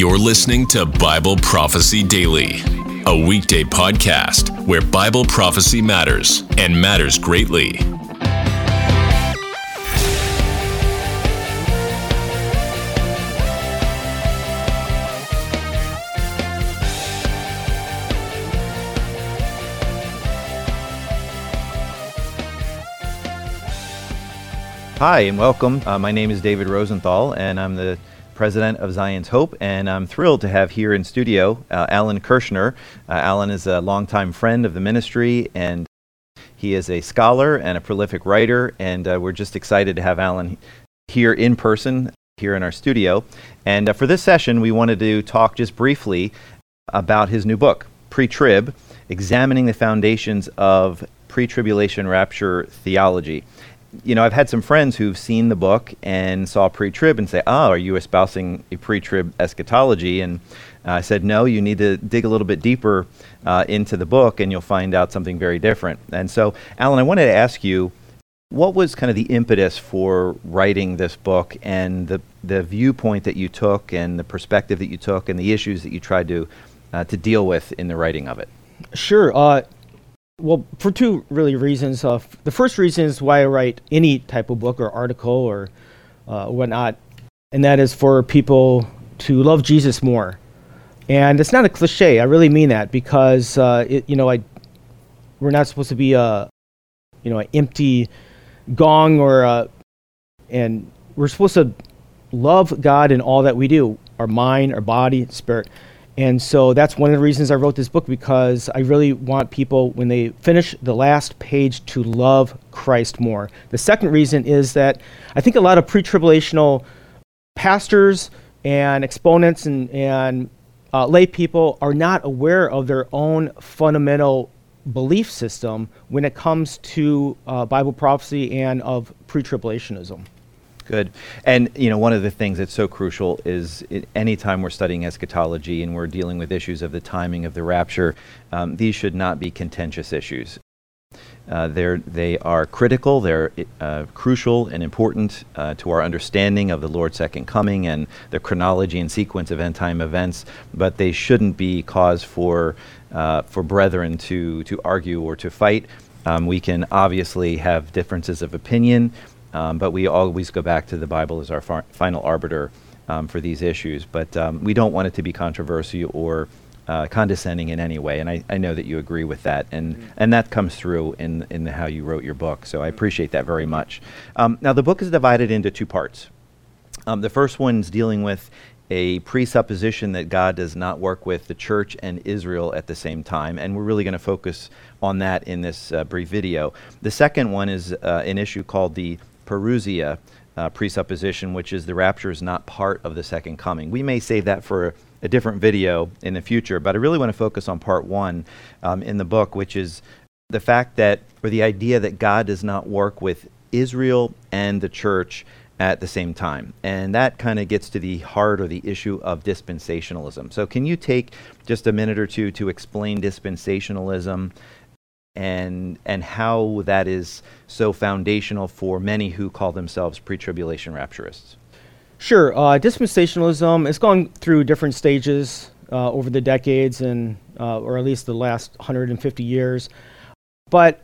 You're listening to Bible Prophecy Daily, a weekday podcast where Bible prophecy matters and matters greatly. Hi, and welcome. Uh, my name is David Rosenthal, and I'm the president of Zion's Hope, and I'm thrilled to have here in studio uh, Alan Kurschner. Uh, Alan is a longtime friend of the ministry, and he is a scholar and a prolific writer, and uh, we're just excited to have Alan here in person, here in our studio. And uh, for this session, we wanted to talk just briefly about his new book, Pre Trib Examining the Foundations of Pre Tribulation Rapture Theology you know, I've had some friends who've seen the book and saw pre-trib and say, "Oh, are you espousing a pre-trib eschatology?" And uh, I said, "No, you need to dig a little bit deeper uh, into the book, and you'll find out something very different." And so, Alan, I wanted to ask you, what was kind of the impetus for writing this book, and the the viewpoint that you took, and the perspective that you took, and the issues that you tried to uh, to deal with in the writing of it? Sure. Well, for two really reasons. Uh, f- the first reason is why I write any type of book or article or uh, whatnot, and that is for people to love Jesus more. And it's not a cliche. I really mean that because uh, it, you know I we're not supposed to be a you know an empty gong or a, and we're supposed to love God in all that we do, our mind, our body, spirit. And so that's one of the reasons I wrote this book because I really want people, when they finish the last page, to love Christ more. The second reason is that I think a lot of pre tribulational pastors and exponents and, and uh, lay people are not aware of their own fundamental belief system when it comes to uh, Bible prophecy and of pre tribulationism. Good. And you know, one of the things that's so crucial is anytime we're studying eschatology and we're dealing with issues of the timing of the rapture, um, these should not be contentious issues. Uh, they're, they are critical, they're uh, crucial and important uh, to our understanding of the Lord's second coming and the chronology and sequence of end time events, but they shouldn't be cause for, uh, for brethren to, to argue or to fight. Um, we can obviously have differences of opinion, um, but we always go back to the Bible as our far- final arbiter um, for these issues. But um, we don't want it to be controversial or uh, condescending in any way. And I, I know that you agree with that. And, mm-hmm. and that comes through in, in how you wrote your book. So I appreciate that very much. Um, now, the book is divided into two parts. Um, the first one's dealing with a presupposition that God does not work with the church and Israel at the same time. And we're really going to focus on that in this uh, brief video. The second one is uh, an issue called the parousia uh, presupposition, which is the rapture is not part of the second coming. We may save that for a, different video in the future, but I really want to focus on part one um, in the book, which is the fact that, or the idea that God does not work with Israel and the church at the same time. And that kind of gets to the heart or the issue of dispensationalism. So, can you take just a minute or two to explain dispensationalism and and how that is so foundational for many who call themselves pre-tribulation rapturists. Sure, uh, dispensationalism has gone through different stages uh, over the decades, and uh, or at least the last 150 years. But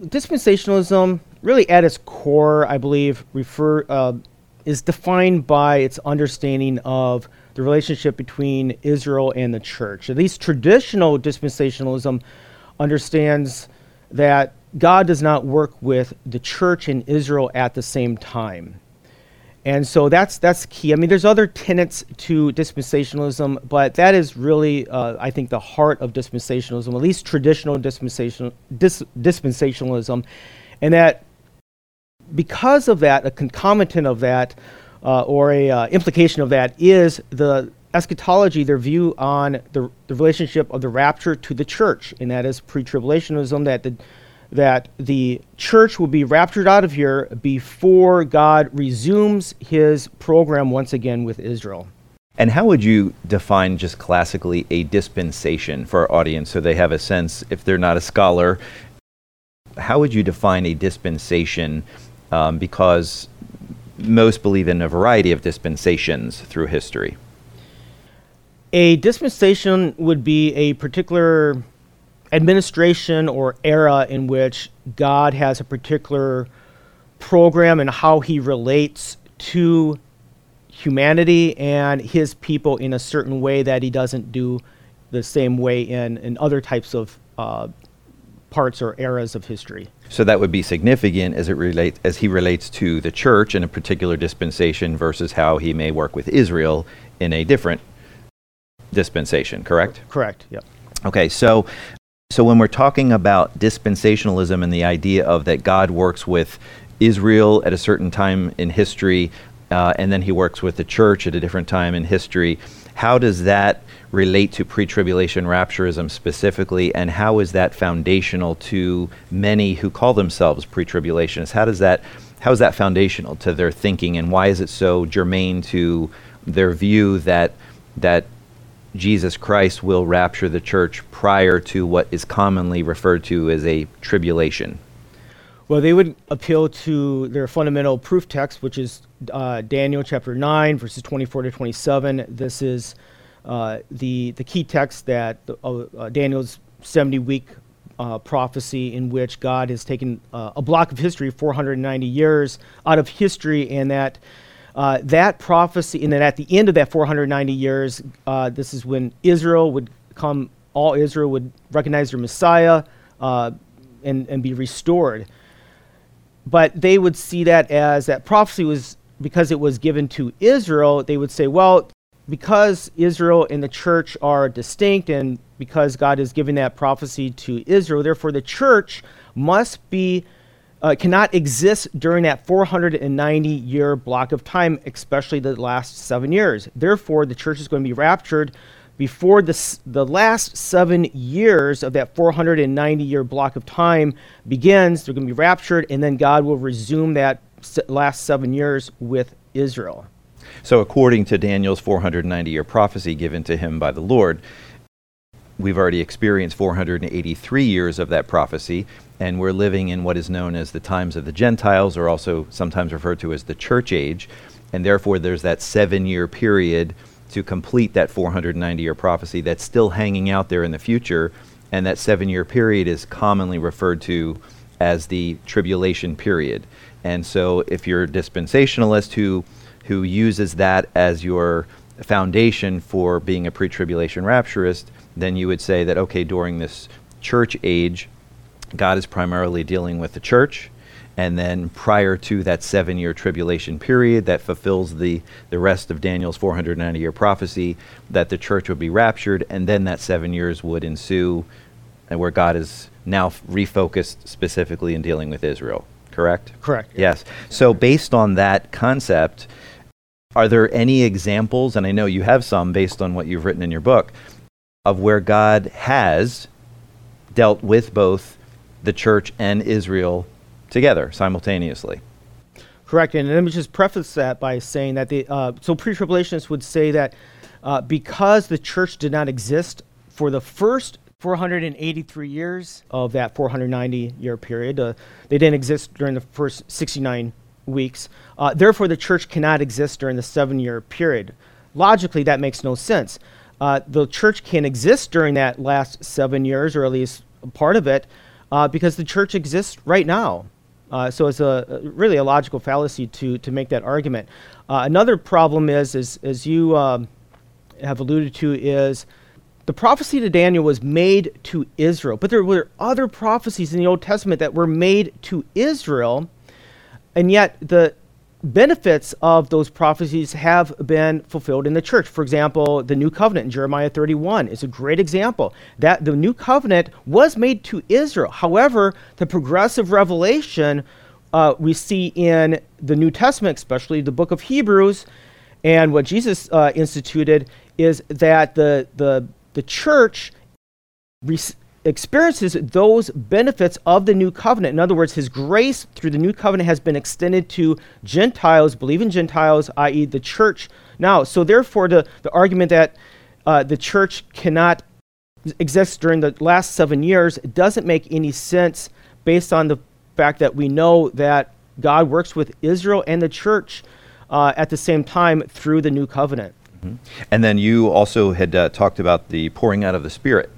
dispensationalism, really at its core, I believe, refer uh, is defined by its understanding of the relationship between Israel and the church. At least traditional dispensationalism understands that God does not work with the church in Israel at the same time. And so that's that's key. I mean, there's other tenets to dispensationalism, but that is really, uh, I think, the heart of dispensationalism, at least traditional dispensation, dis, dispensationalism, and that because of that, a concomitant of that, uh, or a uh, implication of that, is the eschatology, their view on the, the relationship of the rapture to the church, and that is pre-tribulationism, that the that the church will be raptured out of here before God resumes his program once again with Israel. And how would you define just classically a dispensation for our audience so they have a sense, if they're not a scholar, how would you define a dispensation? Um, because most believe in a variety of dispensations through history. A dispensation would be a particular administration or era in which God has a particular program and how he relates to humanity and his people in a certain way that he doesn't do the same way in, in other types of uh, parts or eras of history. So that would be significant as it relates as he relates to the church in a particular dispensation versus how he may work with Israel in a different dispensation, correct? Correct. Yep. Okay, so so when we're talking about dispensationalism and the idea of that God works with Israel at a certain time in history, uh, and then he works with the church at a different time in history, how does that relate to pre tribulation rapturism specifically, and how is that foundational to many who call themselves pre tribulationists? How does that how is that foundational to their thinking, and why is it so germane to their view that that Jesus Christ will rapture the church prior to what is commonly referred to as a tribulation? Well, they would appeal to their fundamental proof text, which is uh, Daniel chapter 9, verses 24 to 27. This is uh, the, the key text that uh, uh Daniel's 70 week uh, prophecy, in which God has taken uh, a block of history, 490 years, out of history, and that. Uh, that prophecy, and then at the end of that 490 years, uh, this is when Israel would come, all Israel would recognize their Messiah uh, and, and be restored. But they would see that as that prophecy was because it was given to Israel, they would say, well, because Israel and the church are distinct and because God is giving that prophecy to Israel, therefore the church must be uh, cannot exist during that 490 year block of time, especially the last seven years. Therefore, the church is going to be raptured before the, the last seven years of that 490 year block of time begins, they're going to be raptured, and then God will resume that last seven years with Israel. So, according to Daniel's 490 year prophecy given to him by the Lord, we've already experienced 483 years of that prophecy, and we're living in what is known as the times of the Gentiles, or also sometimes referred to as the church age. And therefore, there's that seven year period to complete that 490 year prophecy that's still hanging out there in the future. And that seven year period is commonly referred to as the tribulation period. And so, if you're a dispensationalist who, who uses that as your foundation for being a pre tribulation rapturist, then you would say that, okay, during this church age, God is primarily dealing with the church and then prior to that seven year tribulation period that fulfills the, the rest of Daniel's 490 year prophecy, that the church would be raptured, and then that seven years would ensue, and where God is now refocused specifically in dealing with Israel. Correct? Correct. Yes. So, based on that concept, are there any examples, and I know you have some based on what you've written in your book, of where God has dealt with both the church and Israel together simultaneously. Correct. And let me just preface that by saying that the uh, so pre-tribulationists would say that uh, because the church did not exist for the first 483 years of that 490 year period, uh, they didn't exist during the first 69 weeks. Uh, therefore, the church cannot exist during the seven year period. Logically, that makes no sense. Uh, the church can exist during that last seven years, or at least part of it, uh, because the church exists right now. Uh, so it's a, really a logical fallacy to, to make that argument. Uh, another problem is, is as you um, have alluded to, is the prophecy to Daniel was made to Israel, but there were other prophecies in the Old Testament that were made to Israel, and yet the benefits of those prophecies have been fulfilled in the church. For example, the new covenant in Jeremiah 31 is a great example. That the new covenant was made to Israel. However, the progressive revelation uh, we see in the New Testament, especially the book of Hebrews, and what Jesus uh, instituted is that the the the church experiences those benefits of the new covenant. In other words, his grace through the new covenant has been extended to Gentiles, believing Gentiles, i.e., the church. Now, so therefore, the, the argument that uh, the church cannot exist during the last seven years doesn't make any sense based on the fact that we know that God works with Israel and the church uh, at the same time through the new covenant. Mm-hmm. And then you also had uh, talked about the pouring out of the Spirit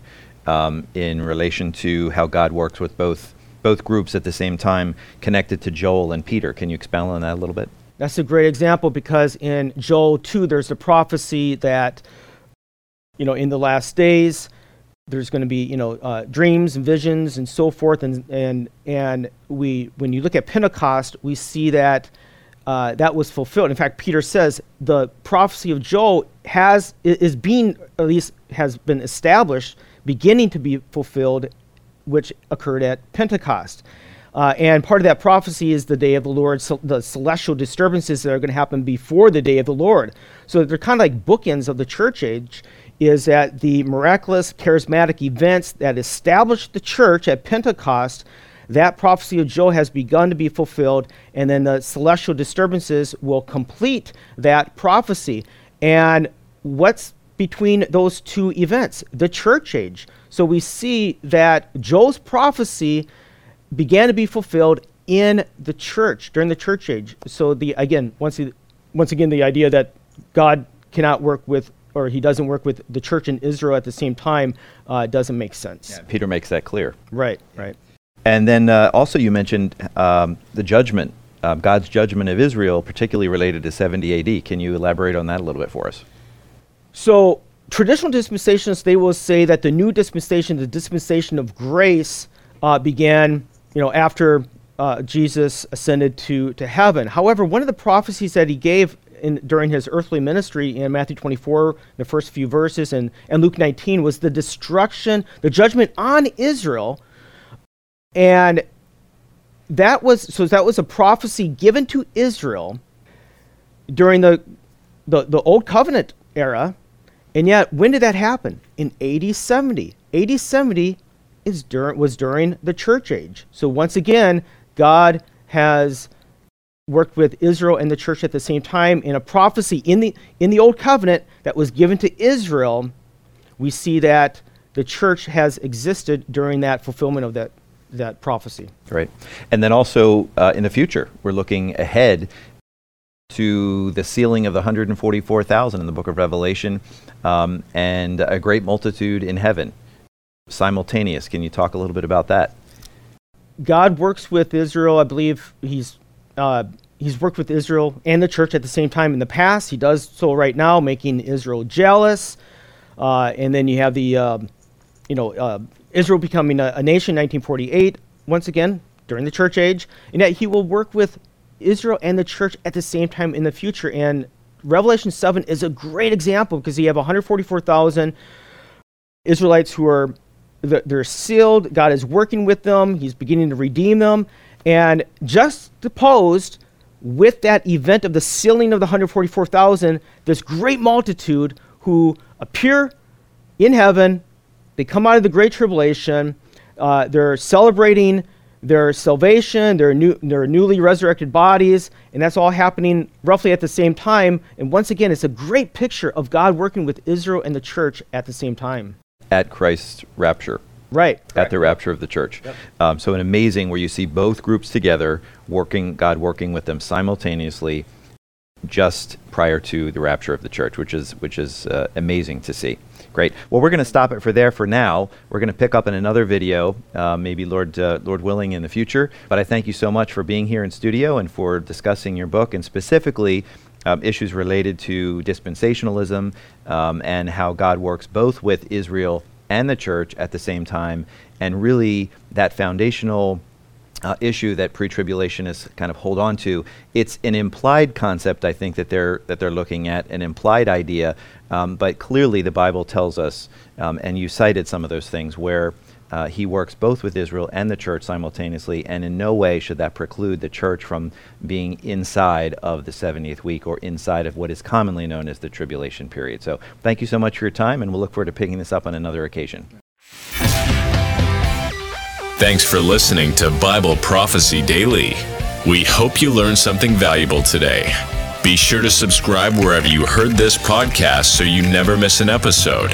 um, in relation to how God works with both both groups at the same time, connected to Joel and Peter. Can you expound on that a little bit? That's a great example because in Joel 2, there's a prophecy that, you know, in the last days, there's going to be, you know, uh, dreams and visions and so forth. And, and, and we, when you look at Pentecost, we see that uh, that was fulfilled. In fact, Peter says the prophecy of Joel has, is being, at least has been established, beginning to be fulfilled, which occurred at Pentecost. Uh, and part of that prophecy is the day of the Lord, so the celestial disturbances that are going to happen before the day of the Lord. So they're kind of like bookends of the church age, is that the miraculous charismatic events that established the church at Pentecost, that prophecy of Joel has begun to be fulfilled, and then the celestial disturbances will complete that prophecy. And what's between those two events? The church age. So we see that Joel's prophecy began to be fulfilled in the church during the church age. So the again, once once again, the idea that God cannot work with or he doesn't work with the church in Israel at the same time uh, doesn't make sense. Yeah, Peter makes that clear. Right, right. And then uh, also you mentioned um, the judgment, uh, God's judgment of Israel, particularly related to 70 AD. Can you elaborate on that a little bit for us? So traditional dispensations, they will say that the new dispensation, the dispensation of grace, uh, began, you know, after uh, Jesus ascended to, to heaven. However, one of the prophecies that he gave in, during his earthly ministry in Matthew 24, the first few verses, and, and Luke 19 was the destruction, the judgment on Israel. And that was so that was a prophecy given to Israel during the, the, the old covenant era. And yet, when did that happen? In AD 70. AD 70 is dur- was during the church age. So once again, God has worked with Israel and the church at the same time in a prophecy in the in the old covenant that was given to Israel. We see that the church has existed during that fulfillment of that that prophecy. Right, and then also uh, in the future, we're looking ahead to the sealing of the 144,000 in the book of Revelation, um, and a great multitude in heaven simultaneous. Can you talk a little bit about that? God works with Israel. I believe he's uh, he's worked with Israel and the church at the same time in the past. He does so right now, making Israel jealous. Uh, and then you have the uh, you know uh, Israel becoming a, a, nation, 1948. Once again, during the church age, and yet he will work with Israel and the church at the same time in the future. And Revelation 7 is a great example because you have 144,000 Israelites who are they're sealed. God is working with them. He's beginning to redeem them. And just opposed with that event of the sealing of the 144,000, this great multitude who appear in heaven. They come out of the great tribulation. Uh, they're celebrating their salvation, their, new, their newly resurrected bodies, and that's all happening roughly at the same time. And once again, it's a great picture of God working with Israel and the church at the same time at Christ's rapture. Right. At right. the rapture of the church. Yep. Um, so an amazing where you see both groups together working, God working with them simultaneously, just prior to the rapture of the church, which is which is uh, amazing to see. Great. Well, we're going to stop it for there for now. We're going to pick up in another video, uh, maybe Lord uh, Lord willing, in the future. But I thank you so much for being here in studio and for discussing your book and specifically um, issues related to dispensationalism um, and how God works both with Israel and the church at the same time, and really that foundational uh, issue that pre-tribulationists kind of hold on to. It's an implied concept, I think, that they're that they're looking at, an implied idea, um, but clearly the Bible tells us, um, and you cited some of those things where uh, he works both with Israel and the church simultaneously, and in no way should that preclude the church from being inside of the 70th week or inside of what is commonly known as the tribulation period. So, thank you so much for your time, and we'll look forward to picking this up on another occasion. Thanks for listening to Bible Prophecy Daily. We hope you learned something valuable today. Be sure to subscribe wherever you heard this podcast so you never miss an episode.